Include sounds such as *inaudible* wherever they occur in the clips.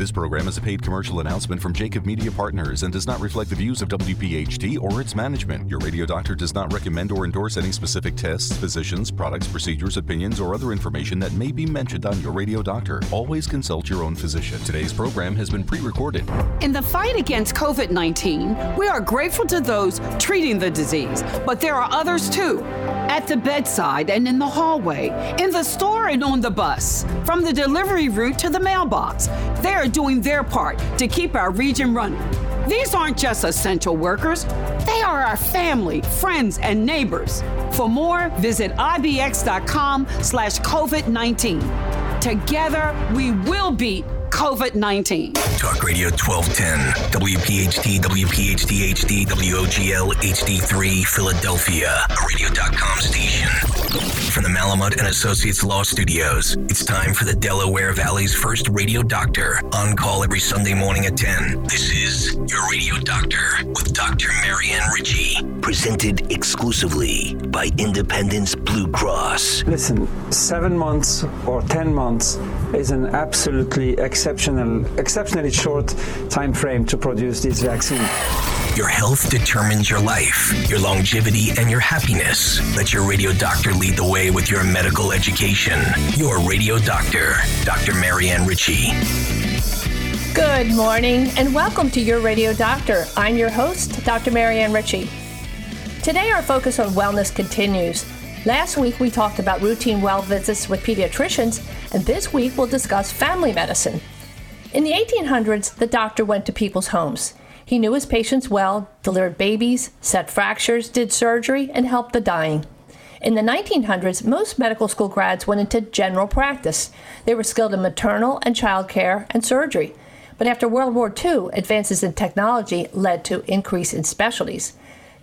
This program is a paid commercial announcement from Jacob Media Partners and does not reflect the views of WPHT or its management. Your radio doctor does not recommend or endorse any specific tests, physicians, products, procedures, opinions, or other information that may be mentioned on your radio doctor. Always consult your own physician. Today's program has been pre recorded. In the fight against COVID 19, we are grateful to those treating the disease, but there are others too. At the bedside and in the hallway, in the store and on the bus, from the delivery route to the mailbox, they are doing their part to keep our region running. These aren't just essential workers, they are our family, friends, and neighbors. For more, visit ibx.com slash COVID-19. Together, we will beat COVID 19. Talk Radio 1210, WPHT, WPHT HD, WOGL HD3, Philadelphia, a radio.com station. From the Malamud and Associates Law Studios, it's time for the Delaware Valley's first radio doctor, on call every Sunday morning at 10. This is Your Radio Doctor with Dr. Marianne Ritchie, presented exclusively by Independence Blue Cross. Listen, seven months or 10 months is an absolutely exceptional, exceptionally short time frame to produce this vaccine. Your health determines your life, your longevity, and your happiness. Let your radio doctor lead the way with your medical education. Your radio doctor, Dr. Marianne Ritchie. Good morning and welcome to Your Radio Doctor. I'm your host, Dr. Marianne Ritchie. Today, our focus on wellness continues. Last week, we talked about routine well visits with pediatricians, and this week, we'll discuss family medicine. In the 1800s, the doctor went to people's homes. He knew his patients well, delivered babies, set fractures, did surgery, and helped the dying. In the 1900s, most medical school grads went into general practice. They were skilled in maternal and child care and surgery. But after World War II, advances in technology led to increase in specialties.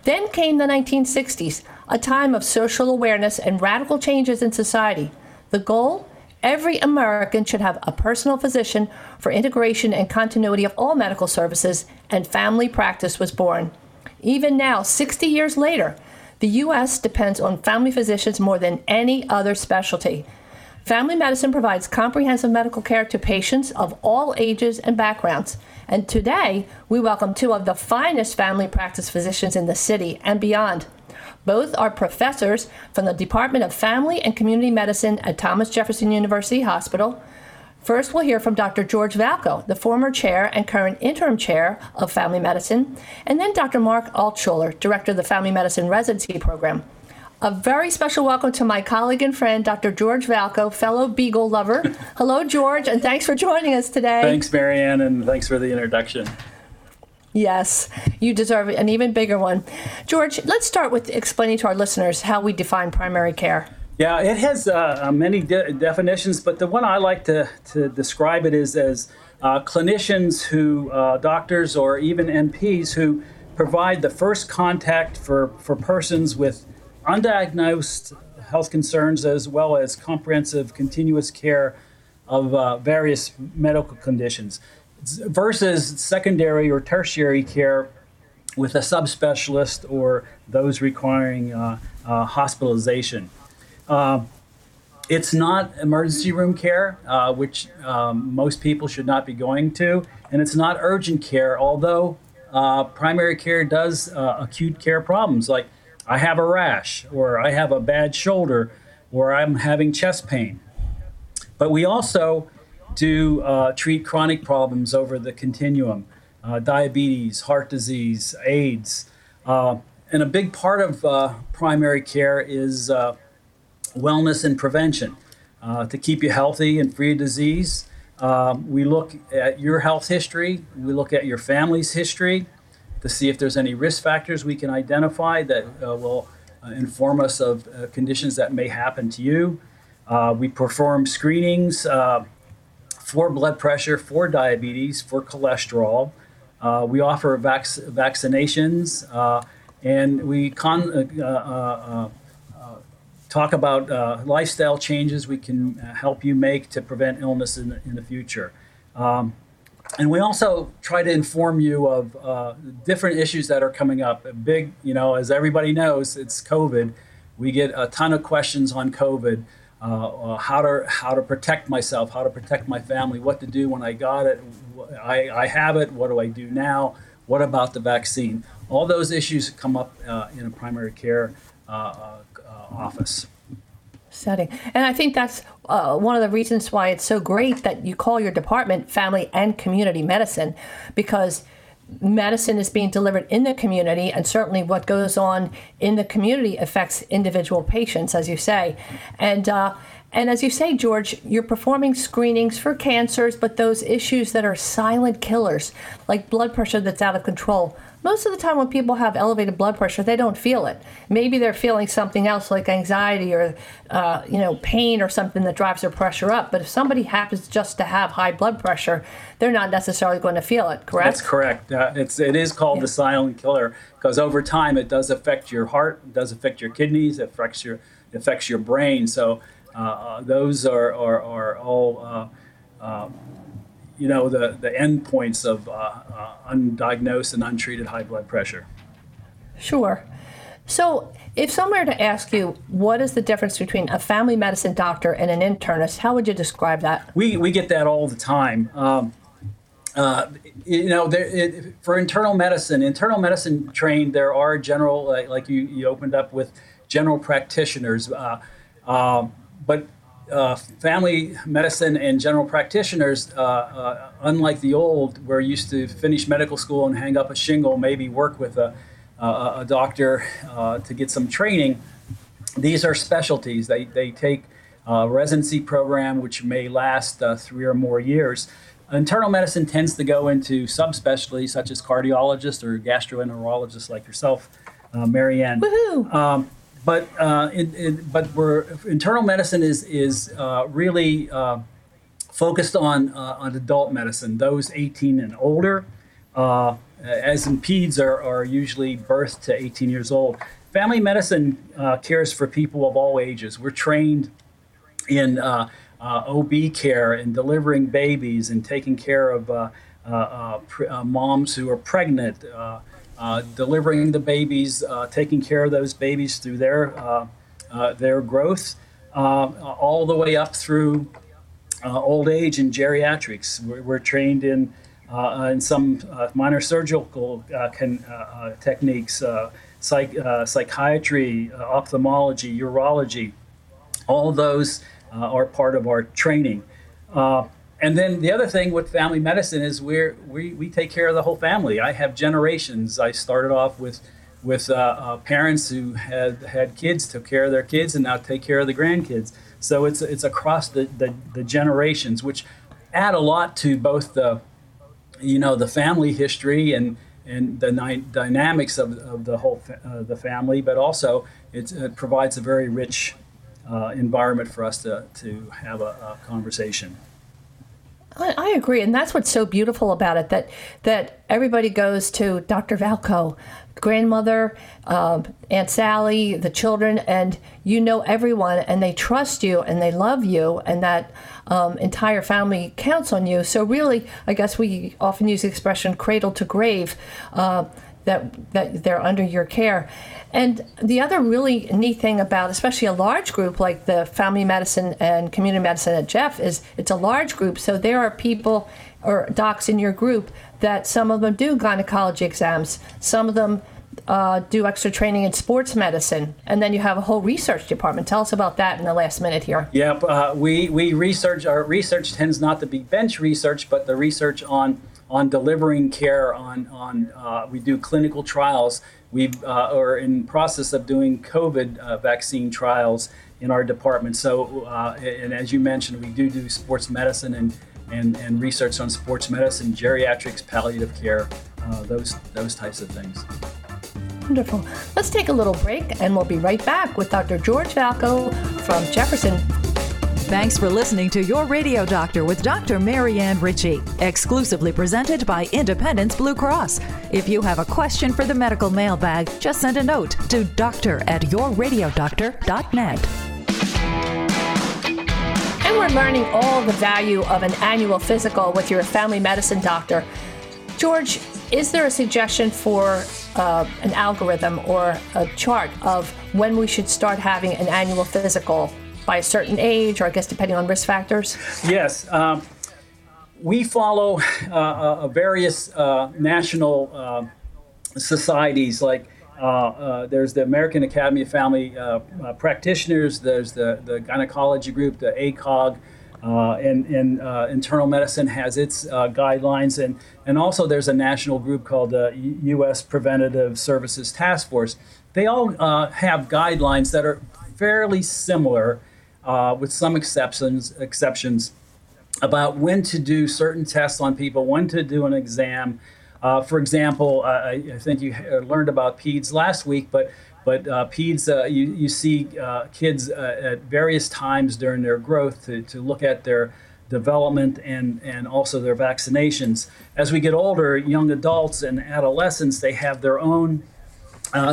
Then came the 1960s, a time of social awareness and radical changes in society. The goal? Every American should have a personal physician for integration and continuity of all medical services, and family practice was born. Even now, 60 years later, the U.S. depends on family physicians more than any other specialty. Family medicine provides comprehensive medical care to patients of all ages and backgrounds. And today, we welcome two of the finest family practice physicians in the city and beyond. Both are professors from the Department of Family and Community Medicine at Thomas Jefferson University Hospital. First, we'll hear from Dr. George Valko, the former chair and current interim chair of family medicine, and then Dr. Marc Altshuler, director of the Family Medicine Residency Program. A very special welcome to my colleague and friend, Dr. George Valko, fellow Beagle lover. Hello, George, and thanks for joining us today. Thanks, Marianne, and thanks for the introduction. Yes, you deserve an even bigger one. George, let's start with explaining to our listeners how we define primary care. Yeah, it has uh, many de- definitions, but the one I like to, to describe it is as uh, clinicians who, uh, doctors or even NPs who provide the first contact for, for persons with undiagnosed health concerns as well as comprehensive continuous care of uh, various medical conditions versus secondary or tertiary care with a subspecialist or those requiring uh, uh, hospitalization. Uh, it's not emergency room care, uh, which um, most people should not be going to, and it's not urgent care, although uh, primary care does uh, acute care problems like I have a rash, or I have a bad shoulder, or I'm having chest pain. But we also do uh, treat chronic problems over the continuum uh, diabetes, heart disease, AIDS. Uh, and a big part of uh, primary care is uh, wellness and prevention uh, to keep you healthy and free of disease. Um, we look at your health history, we look at your family's history to see if there's any risk factors we can identify that will inform us of conditions that may happen to you. we perform screenings for blood pressure, for diabetes, for cholesterol. Uh, we offer vac- vaccinations, uh, and we con- uh, uh, uh, talk about lifestyle changes we can help you make to prevent illness in the, in the future. Um, and we also try to inform you of uh, different issues that are coming up. A big, you know, as everybody knows, it's COVID. We get a ton of questions on COVID. Uh, uh, how to how to protect myself, how to protect my family, what to do when I got it, I, I have it, what do I do now? What about the vaccine? All those issues come up uh, in a primary care uh, uh, office setting. And I think that's uh, one of the reasons why it's so great that you call your department family and community medicine because medicine is being delivered in the community, and certainly what goes on in the community affects individual patients, as you say. And uh, and as you say, George, you're performing screenings for cancers, but those issues that are silent killers, like blood pressure that's out of control, most of the time when people have elevated blood pressure, they don't feel it. Maybe they're feeling something else like anxiety or, uh, you know, pain or something that drives their pressure up. But if somebody happens just to have high blood pressure, they're not necessarily going to feel it. Correct? That's correct. Uh, it's it is called yeah. the silent killer because over time it does affect your heart, it does affect your kidneys, it affects your it affects your brain. So uh, uh those are are, are all uh, uh, you know, the, the endpoints of uh, uh, undiagnosed and untreated high blood pressure. Sure. So, if someone were to ask you what is the difference between a family medicine doctor and an internist, how would you describe that? We, we get that all the time. Um, uh, you know, there, it, for internal medicine, internal medicine trained, there are general, like, like you, you opened up with general practitioners. Uh, um, but uh, family medicine and general practitioners, uh, uh, unlike the old, where you used to finish medical school and hang up a shingle, maybe work with a, a, a doctor uh, to get some training, these are specialties. They, they take a residency program, which may last uh, three or more years. Internal medicine tends to go into subspecialties such as cardiologists or gastroenterologists like yourself, uh, Marianne. Woohoo! Um, but uh, in, in, but we're internal medicine is is uh, really uh, focused on uh, on adult medicine, those 18 and older. Uh, as in peds are, are usually birth to 18 years old. Family medicine uh, cares for people of all ages. We're trained in OB care and delivering babies and taking care of moms who are pregnant uh, delivering the babies, uh, taking care of those babies through their uh, uh their growth, uh, all the way up through uh, old age and geriatrics. We're, we're trained in in some minor surgical can, techniques, psych, psychiatry, ophthalmology, urology. All those are part of our training and then the other thing with family medicine is we're, we we take care of the whole family. I have generations. I started off with with uh, uh, parents who had had kids, took care of their kids, and now take care of the grandkids. So it's it's across the, the, the generations, which add a lot to both the you know the family history and and the ni- dynamics of, of the whole fa- uh, the family, but also it provides a very rich uh, environment for us to to have a, a conversation. I, I agree, and that's what's so beautiful about it that that everybody goes to Dr. Valko, grandmother, um, Aunt Sally, the children, and you know everyone, and they trust you and they love you, and that um, entire family counts on you. So really, I guess we often use the expression "cradle to grave." Uh, that that they're under your care. And the other really neat thing about, especially a large group like the family medicine and community medicine at Jeff, is it's a large group. So there are people or docs in your group that some of them do gynecology exams, some of them uh, do extra training in sports medicine, and then you have a whole research department. Tell us about that in the last minute here. Yep, uh, we we research. Our research tends not to be bench research, but the research on on delivering care. On on uh, we do clinical trials. We uh, are in process of doing COVID uh, vaccine trials in our department. So, uh, and as you mentioned, we do do sports medicine and and, and research on sports medicine, geriatrics, palliative care, uh, those those types of things. Wonderful. Let's take a little break, and we'll be right back with Dr. George Valko from Jefferson Thanks for listening to Your Radio Doctor with Dr. Marianne Ritchie, exclusively presented by Independence Blue Cross. If you have a question for the medical mailbag, just send a note to doctor at yourradiodoctor.net. And we're learning all the value of an annual physical with your family medicine doctor. George, is there a suggestion for uh, an algorithm or a chart of when we should start having an annual physical by a certain age, or I guess depending on risk factors? Yes. Um, we follow uh, uh, various uh, national uh, societies like uh, uh, there's the American Academy of Family Practitioners, there's the, the gynecology group, the ACOG, and, and internal medicine has its guidelines, and, and also there's a national group called the U.S. Preventative Services Task Force. They all have guidelines that are fairly similar, with some exceptions. Exceptions about when to do certain tests on people, when to do an exam. Uh, for example, uh, I, think you learned about PEDS last week, but but uh, PEDS, uh, you, you see uh, kids uh, at various times during their growth to, to look at their development and, and also their vaccinations. As we get older, young adults and adolescents, they have their own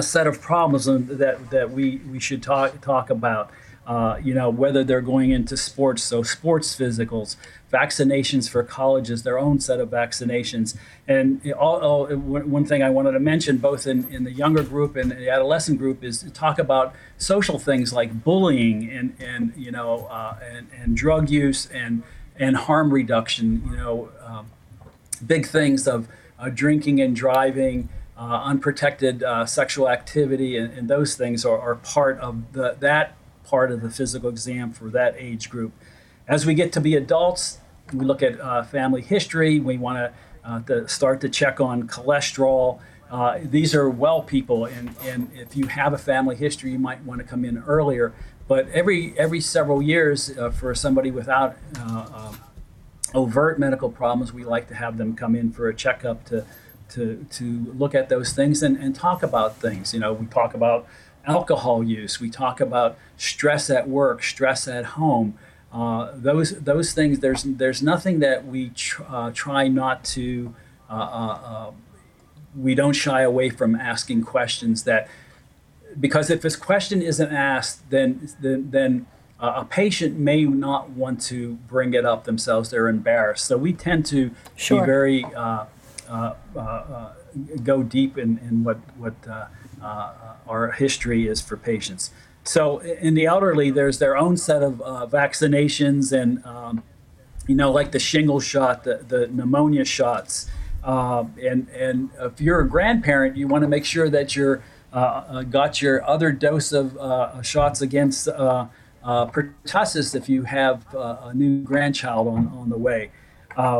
set of problems that, that we, we should talk, talk about uh, you know, whether they're going into sports, so sports physicals, vaccinations for colleges, their own set of vaccinations. And all, all, one thing I wanted to mention, both in, in the younger group and the adolescent group, is to talk about social things like bullying and, and you know, uh, and, and drug use and, and harm reduction, you know, um, big things of uh, drinking and driving. Uh, unprotected uh, sexual activity and, and, those things are, are part of the, that part of the physical exam for that age group. As we get to be adults, we look at uh, family history. We want uh, to start to check on cholesterol. Uh, these are well people, and, and if you have a family history, you might want to come in earlier. But every every several years, uh, for somebody without uh, uh, overt medical problems, we like to have them come in for a checkup to to to look at those things and, and talk about things. You know, we talk about alcohol use. We talk about stress at work, stress at home. Uh, those those things. There's there's nothing that we tr- uh, try not to. Uh, uh, uh, we don't shy away from asking questions that because if this question isn't asked, then then, then a patient may not want to bring it up themselves. They're embarrassed. So we tend to sure. be very go deep in, in what what uh, our history is for patients. So in the elderly, there's their own set of uh, vaccinations and, um, you know, like the shingle shot, the, the pneumonia shots. Uh, and, and if you're a grandparent, you want to make sure that you're uh, uh got your other dose of uh, shots against pertussis if you have a new grandchild on, on the way.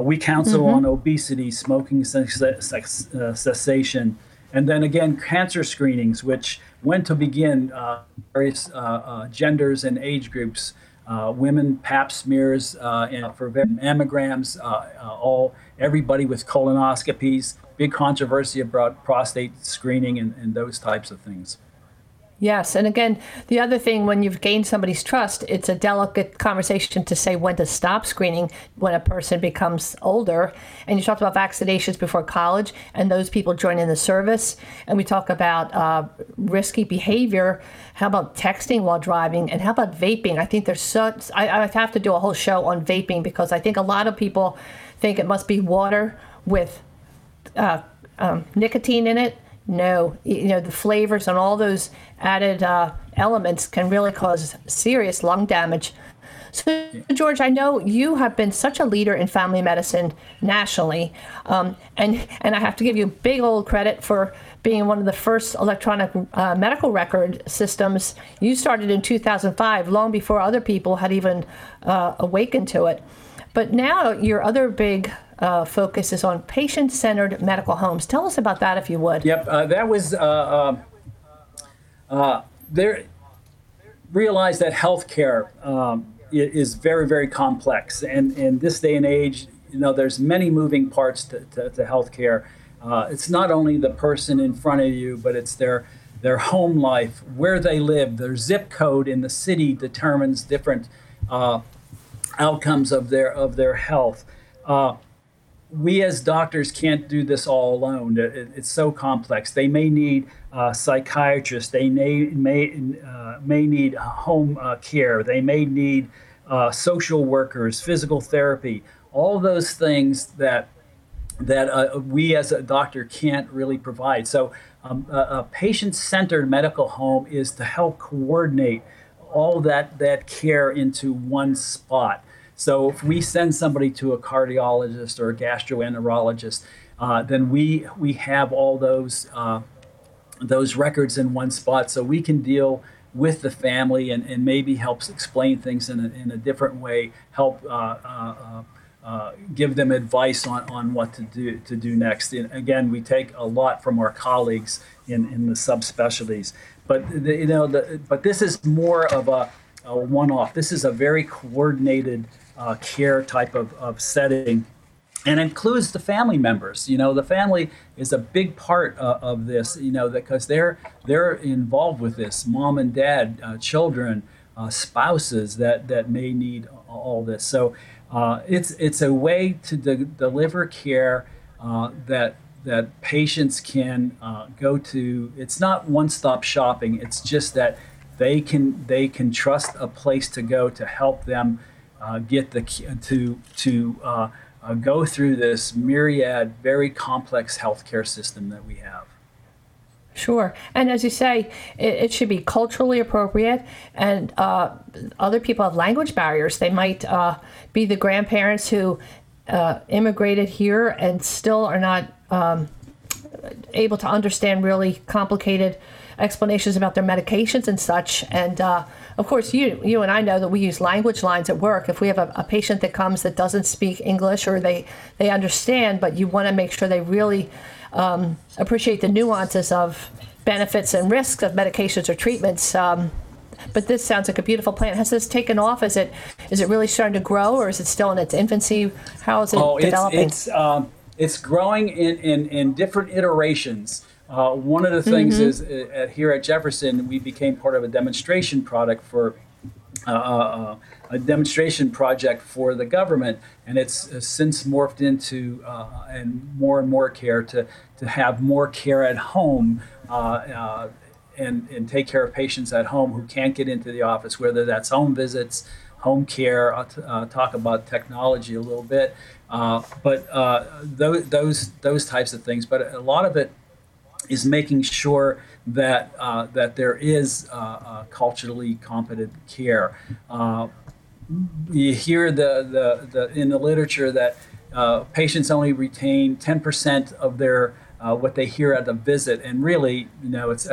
we counsel mm-hmm. on obesity, smoking cessation, and then again, cancer screenings, which when to begin uh, various uh, uh, genders and age groups. Uh, women pap smears and for mammograms, all everybody with colonoscopies. Big controversy about prostate screening and, and those types of things. Yes. And again, the other thing, when you've gained somebody's trust, it's a delicate conversation to say when to stop screening when a person becomes older. And you talked about vaccinations before college and those people join in the service. And we talk about uh, risky behavior. How about texting while driving? And how about vaping? I think there's such, I, I have to do a whole show on vaping because I think a lot of people think it must be water with uh, um, nicotine in it no, you know, the flavors and all those added uh, elements can really cause serious lung damage. So, George, I know you have been such a leader in family medicine nationally, um, and and I have to give you big old credit for being one of the first electronic uh, medical record systems. You started in 2005, long before other people had even uh, awakened to it. But now your other big uh, focus is on patient centered medical homes. Tell us about that if you would. Yep, uh, that was uh, uh, uh there. Realize that healthcare um, is very, very complex, and in this day and age, you know, there's many moving parts to, to, to healthcare. Uh, it's not only the person in front of you, but it's their their home life, where they live, their zip code in the city determines different outcomes of their of their health. Uh, we as doctors can't do this all alone. It, it's so complex. They may need uh, psychiatrists. They may may uh, may need home uh, care. They may need uh, social workers, physical therapy. All those things that that uh, we as a doctor can't really provide. So, um, a, a patient-centered medical home is to help coordinate all that that care into one spot. So if we send somebody to a cardiologist or a gastroenterologist, uh, then we we have all those uh, those records in one spot, so we can deal with the family and, and maybe helps explain things in a, in a different way, help uh, uh, uh, give them advice on, on what to do to do next. And again, we take a lot from our colleagues in, in the subspecialties, but the, you know, the, but this is more of a, a one-off. This is a very coordinated uh, care type of, of setting and includes the family members. You know, the family is a big part uh, of this. You know, because they're they're involved with this. Mom and dad, uh, children, uh, spouses that that may need all this. So uh, it's it's a way to de- deliver care uh, that that patients can uh, go to. It's not one-stop shopping. It's just that they can they can trust a place to go to help them get the to to uh, go through this myriad, very complex healthcare system that we have. Sure. And as you say, it, it should be culturally appropriate. And uh, other people have language barriers. They might uh, be the grandparents who uh, immigrated here and still are not um, able to understand really complicated explanations about their medications and such. And uh, of course, you you and I know that we use language lines at work. If we have a, a patient that comes that doesn't speak English or they they understand, but you want to make sure they really um, appreciate the nuances of benefits and risks of medications or treatments. Um, but this sounds like a beautiful plant. Has this taken off? Is it is it really starting to grow, or is it still in its infancy? How is it oh, developing? It's it's, um, it's growing in, in, in different iterations. Uh, one of the things mm-hmm. is uh, here at Jefferson, we became part of a demonstration product for uh, uh, uh a demonstration project for the government, and it's uh, since morphed into and more and more care to to have more care at home. and, and take care of patients at home who can't get into the office, whether that's home visits, home care. I'll t- talk about technology a little bit, but those, those those types of things. But a lot of it is making sure that uh, that there is uh, uh, culturally competent care. Uh, you hear the, the, the in the literature that uh, patients only retain 10% of their uh, what they hear at the visit, and really, you know, it's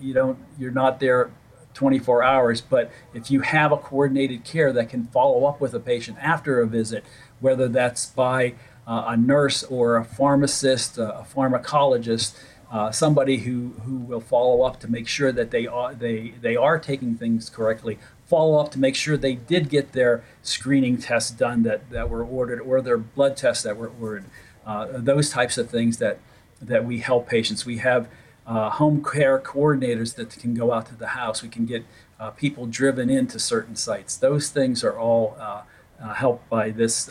you don't you're not there 24 hours, but if you have a coordinated care that can follow up with a patient after a visit, whether that's by a nurse or a pharmacist, a pharmacologist, uh, somebody who, who will follow up to make sure that they are they they are taking things correctly. Follow up to make sure they did get their screening tests done that, that were ordered or their blood tests that were ordered. Uh, those types of things that that we help patients. We have uh, home care coordinators that can go out to the house. We can get uh, people driven into certain sites. Those things are all uh, uh, helped by this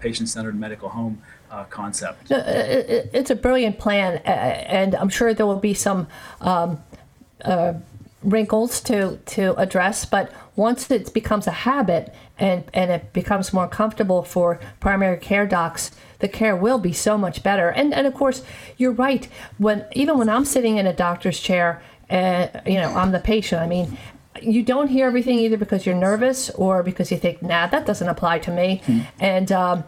patient-centered medical home uh, concept. It's a brilliant plan, and I'm sure there will be some um, uh, wrinkles to to address. But once it becomes a habit and and it becomes more comfortable for primary care docs, the care will be so much better. And and of course, you're right. When even when I'm sitting in a doctor's chair, and uh, you know I'm the patient. I mean, you don't hear everything either because you're nervous or because you think, nah, that doesn't apply to me. Hmm. And um,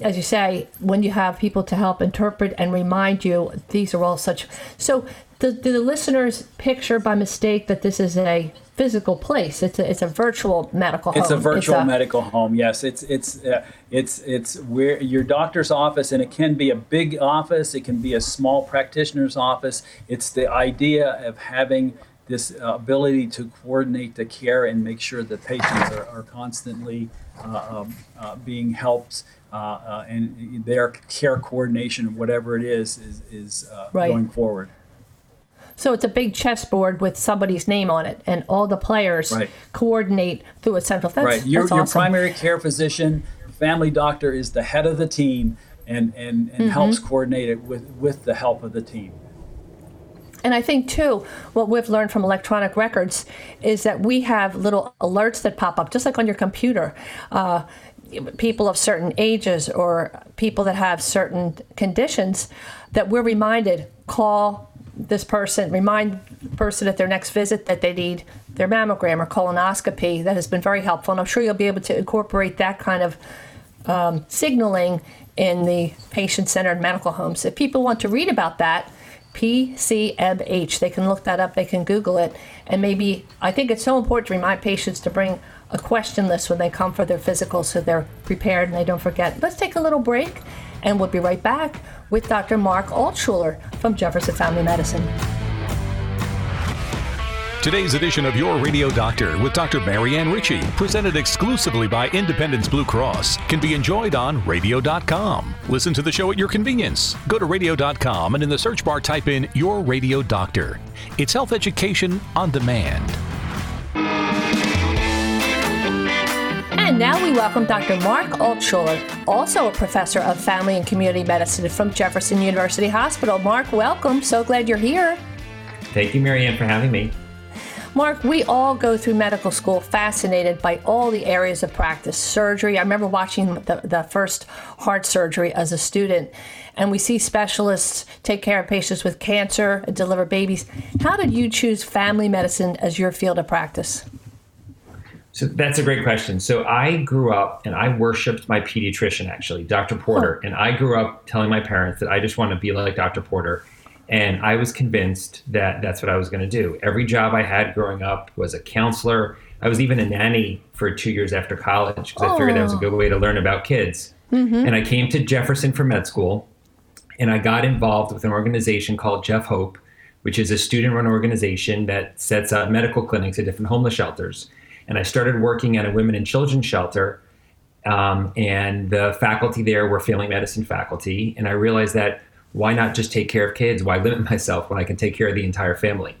as you say, when you have people to help interpret and remind you, these are all such. So, do, do the listeners picture by mistake that this is a physical place? It's a, it's a virtual medical home. It's a virtual it's a, medical home. Yes, it's it's uh, it's it's where your doctor's office, and it can be a big office. It can be a small practitioner's office. It's the idea of having this ability to coordinate the care and make sure that patients are, are constantly uh, um, uh, being helped uh, uh, and their care coordination, whatever it is, is, is uh, right. going forward. So it's a big chessboard with somebody's name on it, and all the players right. coordinate through a central. That's, right. Your, that's your awesome. primary care physician, family doctor, is the head of the team and, and, and mm-hmm. helps coordinate it with, with the help of the team. And I think, too, what we've learned from electronic records is that we have little alerts that pop up, just like on your computer. Uh, people of certain ages or people that have certain conditions that we're reminded call this person, remind the person at their next visit that they need their mammogram or colonoscopy. That has been very helpful, and I'm sure you'll be able to incorporate that kind of um, signaling in the patient-centered medical homes. If people want to read about that, PCMH, they can look that up. They can Google it, and maybe I think it's so important to remind patients to bring a question list when they come for their physical so they're prepared and they don't forget. Let's take a little break, and we'll be right back with Dr. Marc Altshuler from Jefferson Family Medicine. Today's edition of Your Radio Doctor with Dr. Marianne Ritchie, presented exclusively by Independence Blue Cross, can be enjoyed on radio.com. Listen to the show at your convenience. Go to radio.com and in the search bar type in Your Radio Doctor. It's health education on demand. And now we welcome Dr. Marc Altshuler, also a professor of family and community medicine from Jefferson University Hospital. Marc, welcome. So glad you're here. Thank you, Marianne, for having me. Marc, we all go through medical school fascinated by all the areas of practice. Surgery, I remember watching the, the first heart surgery as a student, and we see specialists take care of patients with cancer and deliver babies. How did you choose family medicine as your field of practice? So that's a great question. So I grew up and I worshiped my pediatrician, actually, Dr. Porter. Oh. And I grew up telling my parents that I just want to be like Dr. Porter. And I was convinced that that's what I was going to do. Every job I had growing up was a counselor. I was even a nanny for two years after college because I figured that was a good way to learn about kids. Mm-hmm. And I came to Jefferson for med school and I got involved with an organization called Jeff Hope, which is a student run organization that sets up medical clinics at different homeless shelters and I started working at a women and children shelter. Um, and the faculty there were family medicine faculty, and I realized that why not just take care of kids? Why limit *laughs* myself when I can take care of the entire family?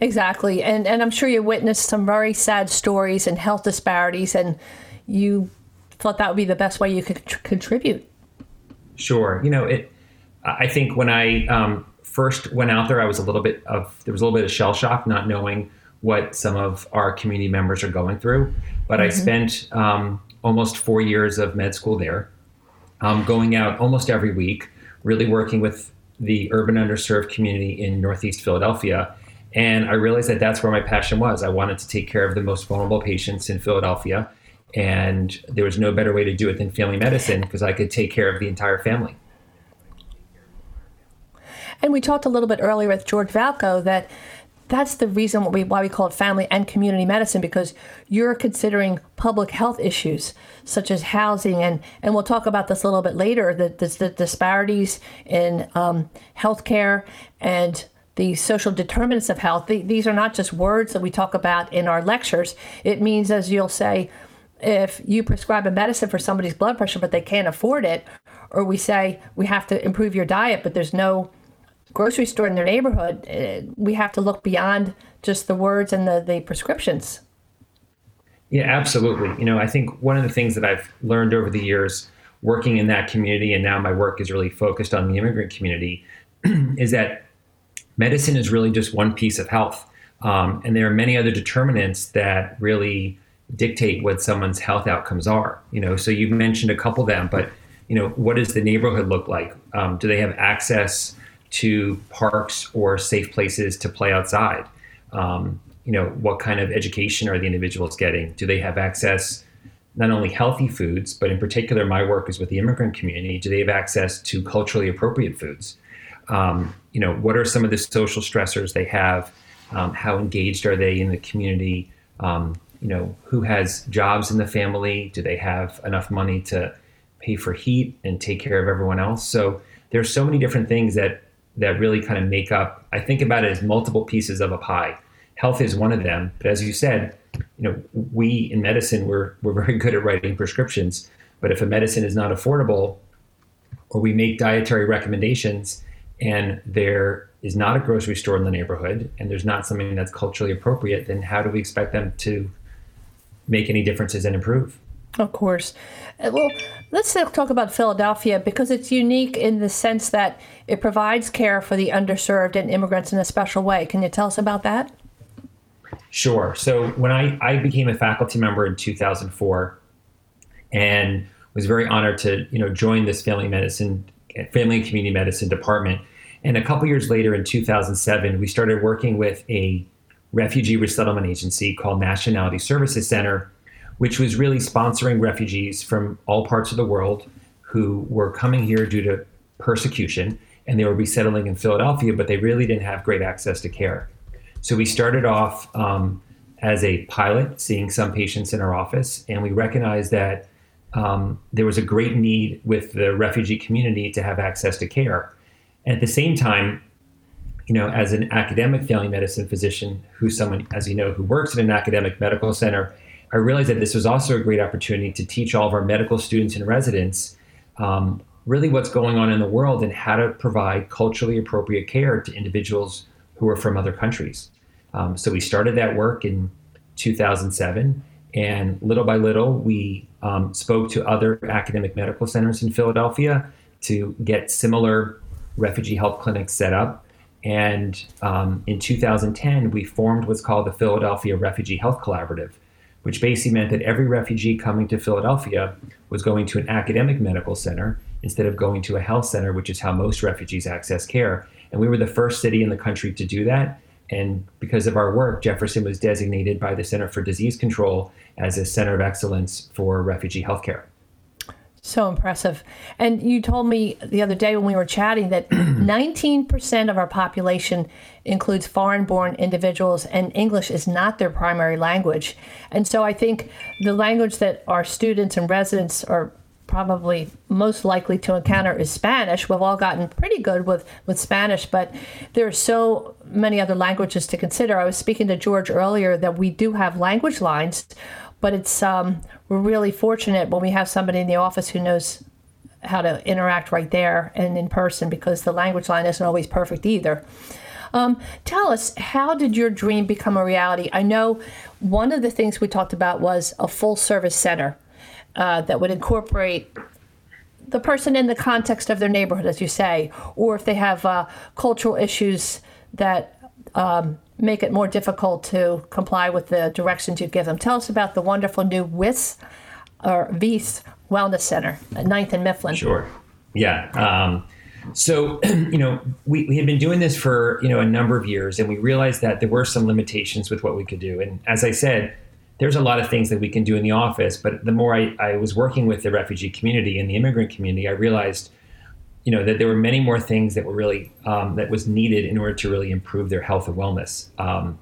Exactly, and and I'm sure you witnessed some very sad stories and health disparities, and you thought that would be the best way you could tr- contribute. Sure, you know it. I think when I um, first went out there, I was a little bit of there was a little bit of shell shock, not knowing what some of our community members are going through. But mm-hmm. I spent um, almost four years of med school there, um, going out almost every week, really working with the urban underserved community in Northeast Philadelphia. And I realized that that's where my passion was. I wanted to take care of the most vulnerable patients in Philadelphia. And there was no better way to do it than family medicine because I could take care of the entire family. And we talked a little bit earlier with George Valko that that's the reason why we, why we call it family and community medicine because you're considering public health issues such as housing and and we'll talk about this a little bit later the, the, the disparities in um, healthcare and the social determinants of health. The, these are not just words that we talk about in our lectures. It means as you'll say if you prescribe a medicine for somebody's blood pressure but they can't afford it or we say we have to improve your diet but there's no grocery store in their neighborhood, uh, we have to look beyond just the words and the, the prescriptions. Yeah, absolutely. You know, I think one of the things that I've learned over the years working in that community, and now my work is really focused on the immigrant community, *clears throat* is that medicine is really just one piece of health. Um, and there are many other determinants that really dictate what someone's health outcomes are. You know, so you've mentioned a couple of them, but you know, what does the neighborhood look like? Um, do they have access to parks or safe places to play outside? Um, you know, what kind of education are the individuals getting? Do they have access not only healthy foods, but in particular, my work is with the immigrant community. Do they have access to culturally appropriate foods? Um, you know, what are some of the social stressors they have? Um, how engaged are they in the community? Um, you know, who has jobs in the family? Do they have enough money to pay for heat and take care of everyone else? So there's so many different things that that really kind of make up. I think about it as multiple pieces of a pie. Health is one of them, but as you said, you know, we in medicine we're we're very *laughs* good at writing prescriptions. But if a medicine is not affordable, or we make dietary recommendations, and there is not a grocery store in the neighborhood, and there's not something that's culturally appropriate, then how do we expect them to make any differences and improve? Of course. Uh, well, let's talk about Philadelphia because it's unique in the sense that it provides care for the underserved and immigrants in a special way. Can you tell us about that? Sure. So when I, I became a faculty member in 2004 and was very honored to you know join this family medicine family and community medicine department And a couple years later, in 2007, we started working with a refugee resettlement agency called Nationality Services Center, which was really sponsoring refugees from all parts of the world who were coming here due to persecution and they were resettling in Philadelphia, but they really didn't have great access to care. So we started off um, as a pilot, seeing some patients in our office, and we recognized that um, there was a great need with the refugee community to have access to care. And at the same time, you know, as an academic family medicine physician, who's someone, as you know, who works in an academic medical center, I realized that this was also a great opportunity to teach all of our medical students and residents um, really what's going on in the world and how to provide culturally appropriate care to individuals who are from other countries. Um, so we started that work in 2007, and little by little, we um, spoke to other academic medical centers in Philadelphia to get similar refugee health clinics set up. And um, in 2010, we formed what's called the Philadelphia Refugee Health Collaborative, which basically meant that every refugee coming to Philadelphia was going to an academic medical center instead of going to a health center, which is how most refugees access care. And we were the first city in the country to do that. And because of our work, Jefferson was designated by the Center for Disease Control as a center of excellence for refugee healthcare. So impressive. And you told me the other day when we were chatting that *clears throat* 19% of our population includes foreign born individuals, and English is not their primary language. And so I think the language that our students and residents are probably most likely to encounter is Spanish. We've all gotten pretty good with, with Spanish, but there are so many other languages to consider. I was speaking to George earlier that we do have language lines, but it's um, we're really fortunate when we have somebody in the office who knows how to interact right there and in person because the language line isn't always perfect either. Um, tell us, how did your dream become a reality? I know one of the things we talked about was a full service center uh, that would incorporate the person in the context of their neighborhood, as you say, or if they have uh, cultural issues that um, make it more difficult to comply with the directions you give them. Tell us about the wonderful new WIS or VIS Wellness Center at 9th and Mifflin. Sure. Yeah. Um, so, *clears throat* you know, we, we had been doing this for, you know, a number of years and we realized that there were some limitations with what we could do. And as I said, there's a lot of things that we can do in the office, but the more I, I was working with the refugee community and the immigrant community, I realized, you know, that there were many more things that were really um, that was needed in order to really improve their health and wellness. Um,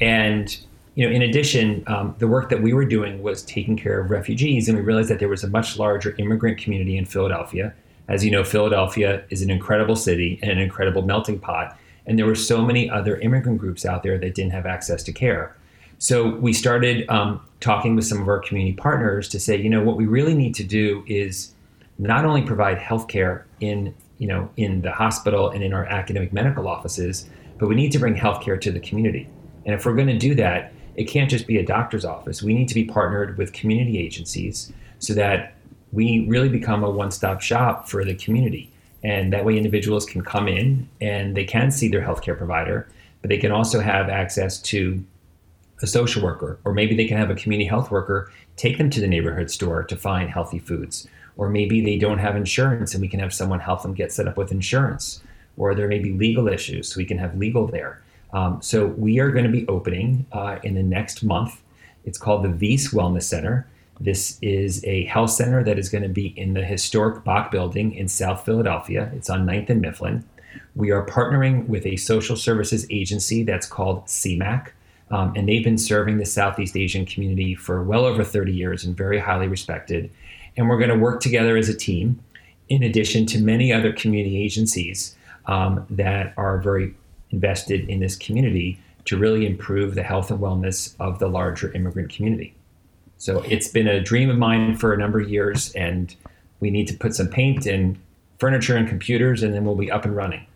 and you know, in addition, um, the work that we were doing was taking care of refugees, and we realized that there was a much larger immigrant community in Philadelphia. As you know, Philadelphia is an incredible city and an incredible melting pot, and there were so many other immigrant groups out there that didn't have access to care. So we started um, talking with some of our community partners to say, you know, what we really need to do is not only provide healthcare in, you know, in the hospital and in our academic medical offices, but we need to bring healthcare to the community. And if we're going to do that, it can't just be a doctor's office. We need to be partnered with community agencies so that we really become a one-stop shop for the community. And that way individuals can come in and they can see their healthcare provider, but they can also have access to a social worker, or maybe they can have a community health worker take them to the neighborhood store to find healthy foods. Or maybe they don't have insurance and we can have someone help them get set up with insurance. Or there may be legal issues, so we can have legal there. Um, so we are going to be opening uh, in the next month. It's called the Wyss Wellness Center. This is a health center that is going to be in the historic Bok Building in South Philadelphia. It's on 9th and Mifflin. We are partnering with a social services agency that's called SEAMAAC. Um, and they've been serving the Southeast Asian community for well over 30 years and very highly respected. And we're going to work together as a team, in addition to many other community agencies um, that are very invested in this community to really improve the health and wellness of the larger immigrant community. So it's been a dream of mine for a number of years, and we need to put some paint and furniture and computers, and then we'll be up and running.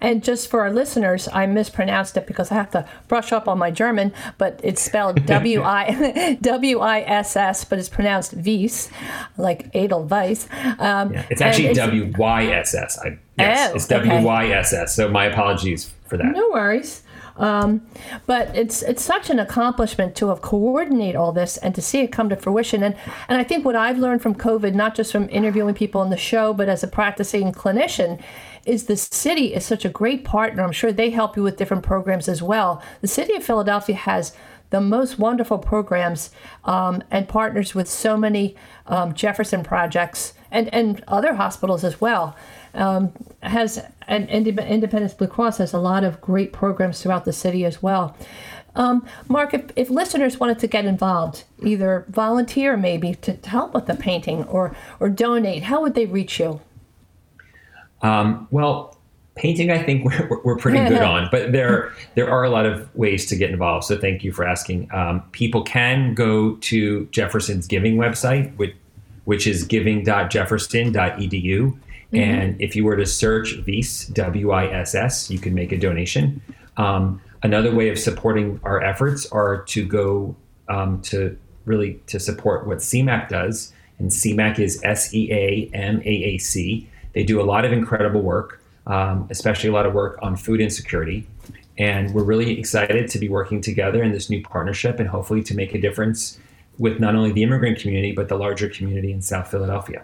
And just for our listeners, I mispronounced it because I have to brush up on my German, but it's spelled *laughs* W I *laughs* W I S S, but it's pronounced Wies, like Edelweiss. Um, yeah, it's actually W Y S S. Yes, oh, it's W Y S S. So my apologies for that. No worries. Um, but it's it's such an accomplishment to have coordinate all this and to see it come to fruition. And and I think what I've learned from COVID, not just from interviewing people on the show, but as a practicing clinician, is the city is such a great partner. I'm sure they help you with different programs as well. The city of Philadelphia has the most wonderful programs um, and partners with so many um, Jefferson projects and, and other hospitals as well. Um, has and Independence Blue Cross has a lot of great programs throughout the city as well. Um, Marc, if, if listeners wanted to get involved, either volunteer maybe to, to help with the painting or or donate, how would they reach you? Um, well, painting, I think we're, we're pretty good *laughs* on, but there there are a lot of ways to get involved. So thank you for asking. Um, people can go to Jefferson's giving website, which which is giving.jefferson.edu. Mm-hmm. And if you were to search Wyss, W I S S, you can make a donation. Um, another way of supporting our efforts are to go um, to really to support what SEAMAAC does. And SEAMAAC is S E A M A A C. They do a lot of incredible work, um, especially a lot of work on food insecurity. And we're really excited to be working together in this new partnership and hopefully to make a difference with not only the immigrant community, but the larger community in South Philadelphia.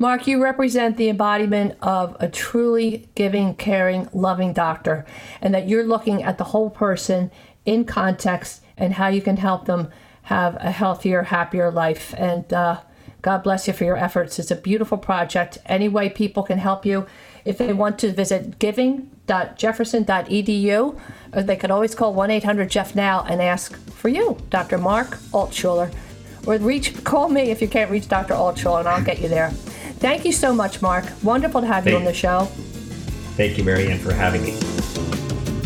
Marc, you represent the embodiment of a truly giving, caring, loving doctor, and that you're looking at the whole person in context and how you can help them have a healthier, happier life. And uh, God bless you for your efforts. It's a beautiful project. Any way people can help you, if they want to visit giving.jefferson.edu, or they could always call 1 800 Jeff Now and ask for you, Dr. Marc Altshuler. Or reach, call me if you can't reach Dr. Altshuler, and I'll get you there. Thank you so much, Marc. Wonderful to have Thank you on the show. Thank you, Marianne, for having me.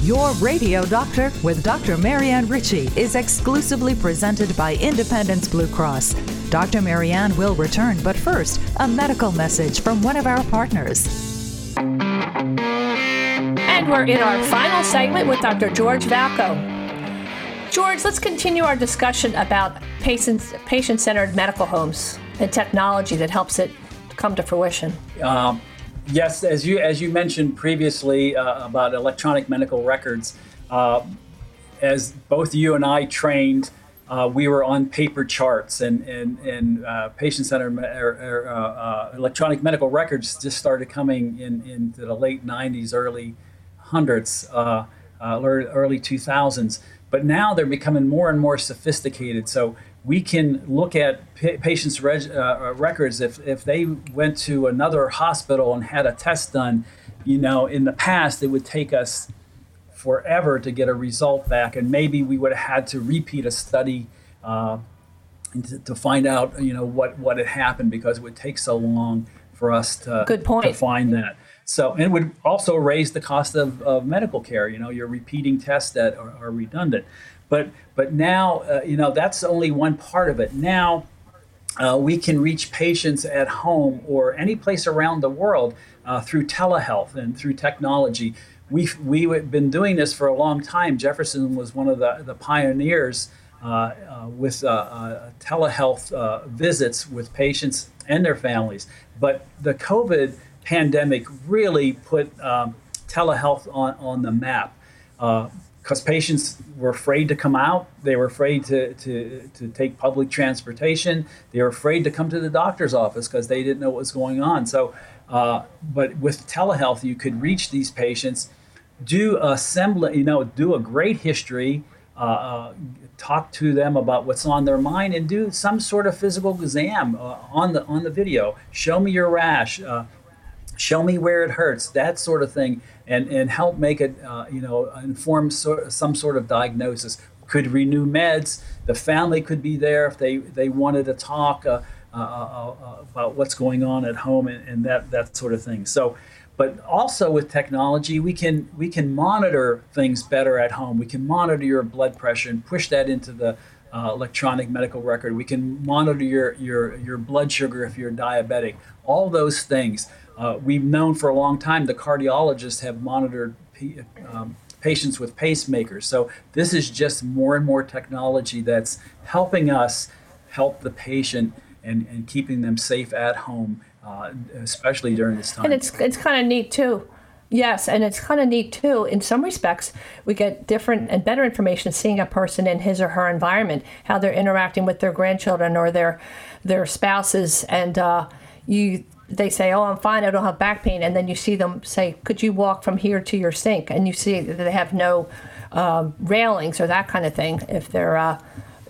Your Radio Doctor with Dr. Marianne Ritchie is exclusively presented by Independence Blue Cross. Dr. Marianne will return, but first, a medical message from one of our partners. And we're in our final segment with Dr. George Valko. George, let's continue our discussion about patient centered medical homes and technology that helps it come to fruition? Um, yes, as you as you mentioned previously uh, about electronic medical records, uh, as both you and I trained, uh, we were on paper charts and and and uh, patient-centered uh, uh, electronic medical records just started coming in into the late '90s, early hundreds, early 2000s. But now they're becoming more and more sophisticated. So we can look at patients' reg- uh, uh, records if, if they went to another hospital and had a test done. You know, in the past, it would take us forever to get a result back, and maybe we would have had to repeat a study uh, to, to, find out, you know, what what had happened because it would take so long for us to, Good point. to find that. So, and it would also raise the cost of, of medical care. You know, you're repeating tests that are, are redundant. But but now uh, you know that's only one part of it. Now uh, we can reach patients at home or any place around the world uh, through telehealth and through technology. We've we've been doing this for a long time. Jefferson was one of the the pioneers. Uh, uh, with uh, telehealth visits with patients and their families. But the COVID pandemic really put um, telehealth on, on the map. Uh, because patients were afraid to come out. They were afraid to, to, to take public transportation. They were afraid to come to the doctor's office because they didn't know what was going on. So, uh, but with telehealth, you could reach these patients, do a semblant, you know, do a great history, uh, uh, talk to them about what's on their mind, and do some sort of physical exam uh, on the on the video. Show me your rash. Show me where it hurts. That sort of thing and, and help make it, uh, you know, inform so, some sort of diagnosis. Could renew meds. The family could be there if they, they wanted to talk uh, uh, uh, uh about what's going on at home and, and, that, that sort of thing. So, but also with technology, we can we can monitor things better at home. We can monitor your blood pressure and push that into the uh, electronic medical record. We can monitor your, your, your blood sugar if you're diabetic. All those things. Uh, we've known for a long time the cardiologists have monitored um, patients with pacemakers. So this is just more and more technology that's helping us help the patient and, and keeping them safe at home, uh, especially during this time. And it's it's kind of neat too. Yes, and it's kind of neat too. In some respects, we get different and better information seeing a person in his or her environment, how they're interacting with their grandchildren or their their spouses, and uh, you they say, "Oh, I'm fine. I don't have back pain," and then you see them say, "Could you walk from here to your sink?" And you see that they have no um, railings or that kind of thing if they're uh,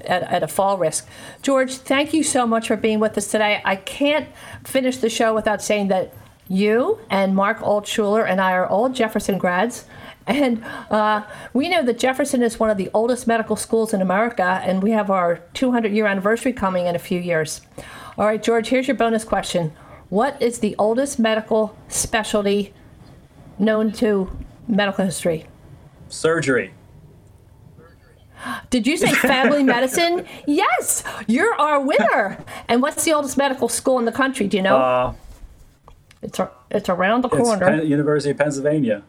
at, at, a fall risk. George, thank you so much for being with us today. I can't finish the show without saying that you and Marc Altshuler and I are all Jefferson grads. And uh, we know that Jefferson is one of the oldest medical schools in America, and we have our 200 year anniversary coming in a few years. All right, George, here's your bonus question What is the oldest medical specialty known to medical history? Surgery. Did you say *laughs* family medicine? Yes, you're our winner. And what's the oldest medical school in the country? Do you know? Uh, it's a, it's around the corner. University of Pennsylvania.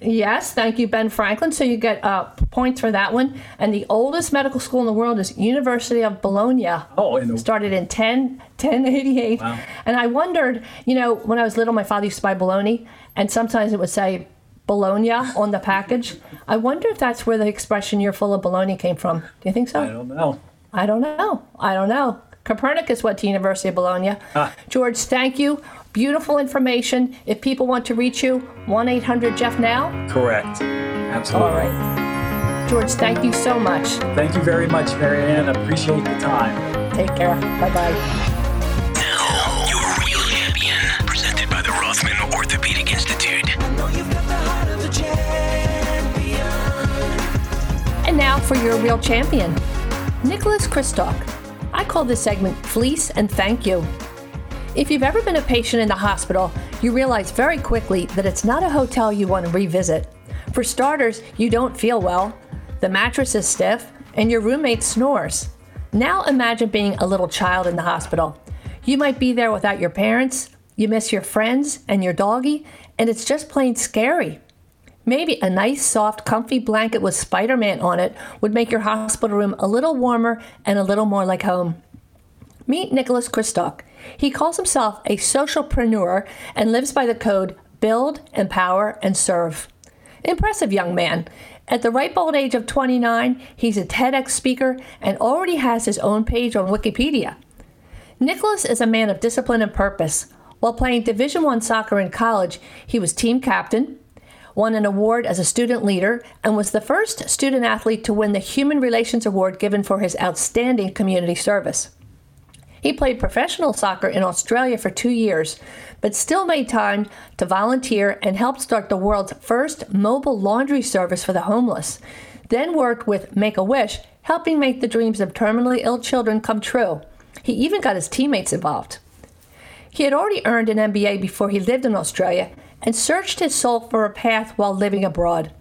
Yes, thank you, Ben Franklin. So you get uh, points for that one. And the oldest medical school in the world is University of Bologna. Oh, in the... started in 10, 1088. Wow. And I wondered, you know, when I was little, my father used to buy bologna, and sometimes it would say Bologna on the package. I wonder if that's where the expression "you're full of bologna" came from. Do you think so? I don't know. I don't know. I don't know. Copernicus went to University of Bologna. Ah. George, thank you. Beautiful information. If people want to reach you, 1 800 Jeff Now? Correct. Absolutely. All right. George, thank you so much. Thank you very much, Marianne. Appreciate the time. Take care. Bye bye. Now, your real champion, presented by the Rothman Orthopedic Institute. And now for your real champion, Nicholas Kristock. I call this segment Fleece and Thank You. If you've ever been a patient in the hospital, you realize very quickly that it's not a hotel you want to revisit. For starters, you don't feel well, the mattress is stiff, and your roommate snores. Now imagine being a little child in the hospital. You might be there without your parents, you miss your friends and your doggy, and it's just plain scary. Maybe a nice, soft, comfy blanket with Spider Man on it would make your hospital room a little warmer and a little more like home. Meet Nicholas Kristock. He calls himself a socialpreneur and lives by the code build, empower, and serve. Impressive young man. At the ripe old age of 29, he's a TEDx speaker and already has his own page on Wikipedia. Nicholas is a man of discipline and purpose. While playing Division I soccer in college, he was team captain, won an award as a student leader, and was the first student athlete to win the Human Relations Award given for his outstanding community service. He played professional soccer in Australia for two years, but still made time to volunteer and helped start the world's first mobile laundry service for the homeless. Then worked with Make a Wish, helping make the dreams of terminally ill children come true. He even got his teammates involved. He had already earned an MBA before he lived in Australia and searched his soul for a path while living abroad.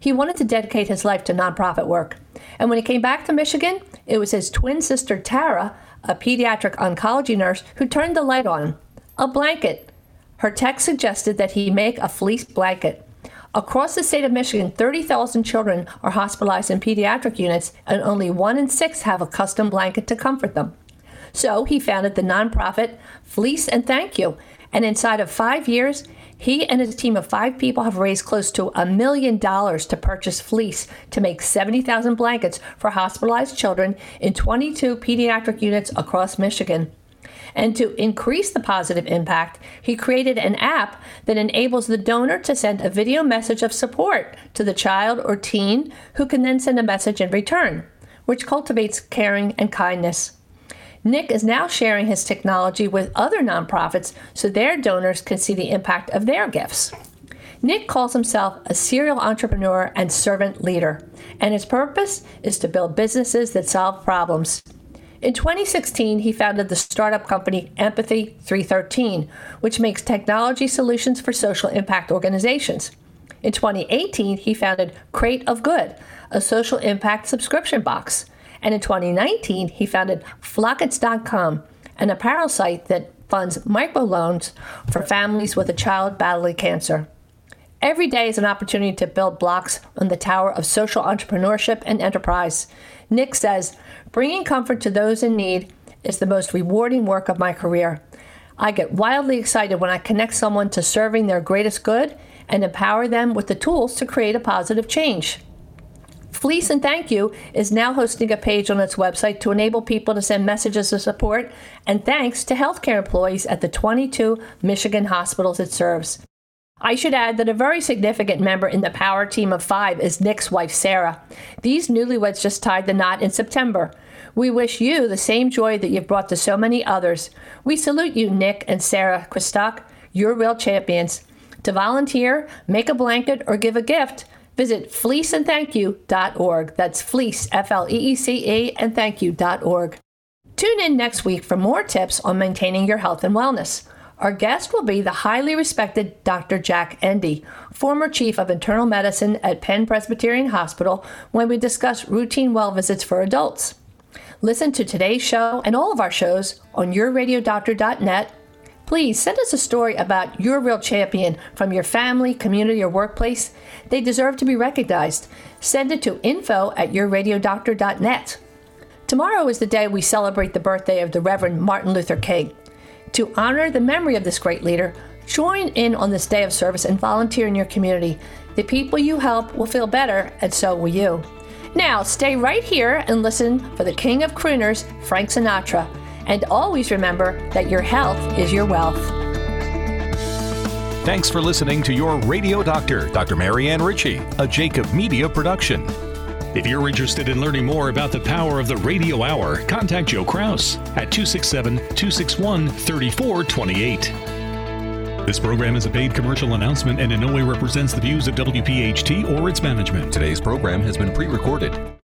He wanted to dedicate his life to nonprofit work. And when he came back to Michigan, it was his twin sister Tara, a pediatric oncology nurse, who turned the light on. A blanket. Her text suggested that he make a fleece blanket. Across the state of Michigan, 30,000 children are hospitalized in pediatric units, and only one in six have a custom blanket to comfort them. So he founded the nonprofit Fleece and Thank You, and inside of five years, he and his team of five people have raised close to a million dollars to purchase fleece to make 70,000 blankets for hospitalized children in 22 pediatric units across Michigan. And to increase the positive impact, he created an app that enables the donor to send a video message of support to the child or teen who can then send a message in return, which cultivates caring and kindness. Nick is now sharing his technology with other nonprofits so their donors can see the impact of their gifts. Nick calls himself a serial entrepreneur and servant leader, and his purpose is to build businesses that solve problems. In 2016, he founded the startup company Empathy 313, which makes technology solutions for social impact organizations. In 2018, he founded Crate of Good, a social impact subscription box. And in 2019, he founded Flockets.com, an apparel site that funds microloans for families with a child battling cancer. Every day is an opportunity to build blocks on the tower of social entrepreneurship and enterprise. Nick says, bringing comfort to those in need is the most rewarding work of my career. I get wildly excited when I connect someone to serving their greatest good and empower them with the tools to create a positive change. Fleece and Thank You is now hosting a page on its website to enable people to send messages of support and thanks to healthcare employees at the 22 Michigan hospitals it serves. I should add that a very significant member in the power team of five is Nick's wife, Sarah. These newlyweds just tied the knot in September. We wish you the same joy that you've brought to so many others. We salute you, Nick and Sarah Kristock. You're real champions. To volunteer, make a blanket, or give a gift, visit fleeceandthankyou.org. That's fleece, F L E E C E, and thankyou.org. Tune in next week for more tips on maintaining your health and wellness. Our guest will be the highly respected Dr. Jack Ende, former chief of internal medicine at Penn Presbyterian Hospital, when we discuss routine well visits for adults. Listen to today's show and all of our shows on yourradiodoctor.net. Please send us a story about your real champion from your family, community, or workplace. They deserve to be recognized. Send it to info at yourradiodoctor.net. Tomorrow is the day we celebrate the birthday of the Reverend Martin Luther King. To honor the memory of this great leader, join in on this day of service and volunteer in your community. The people you help will feel better, and so will you. Now, stay right here and listen for the king of crooners, Frank Sinatra. And always remember that your health is your wealth. Thanks for listening to your Radio Doctor, Dr. Marianne Ritchie, a Jacob Media production. If you're interested in learning more about the power of the radio hour, contact Joe Kraus at 267 261 3428. This program is a paid commercial announcement and in no way represents the views of WPHT or its management. Today's program has been pre recorded.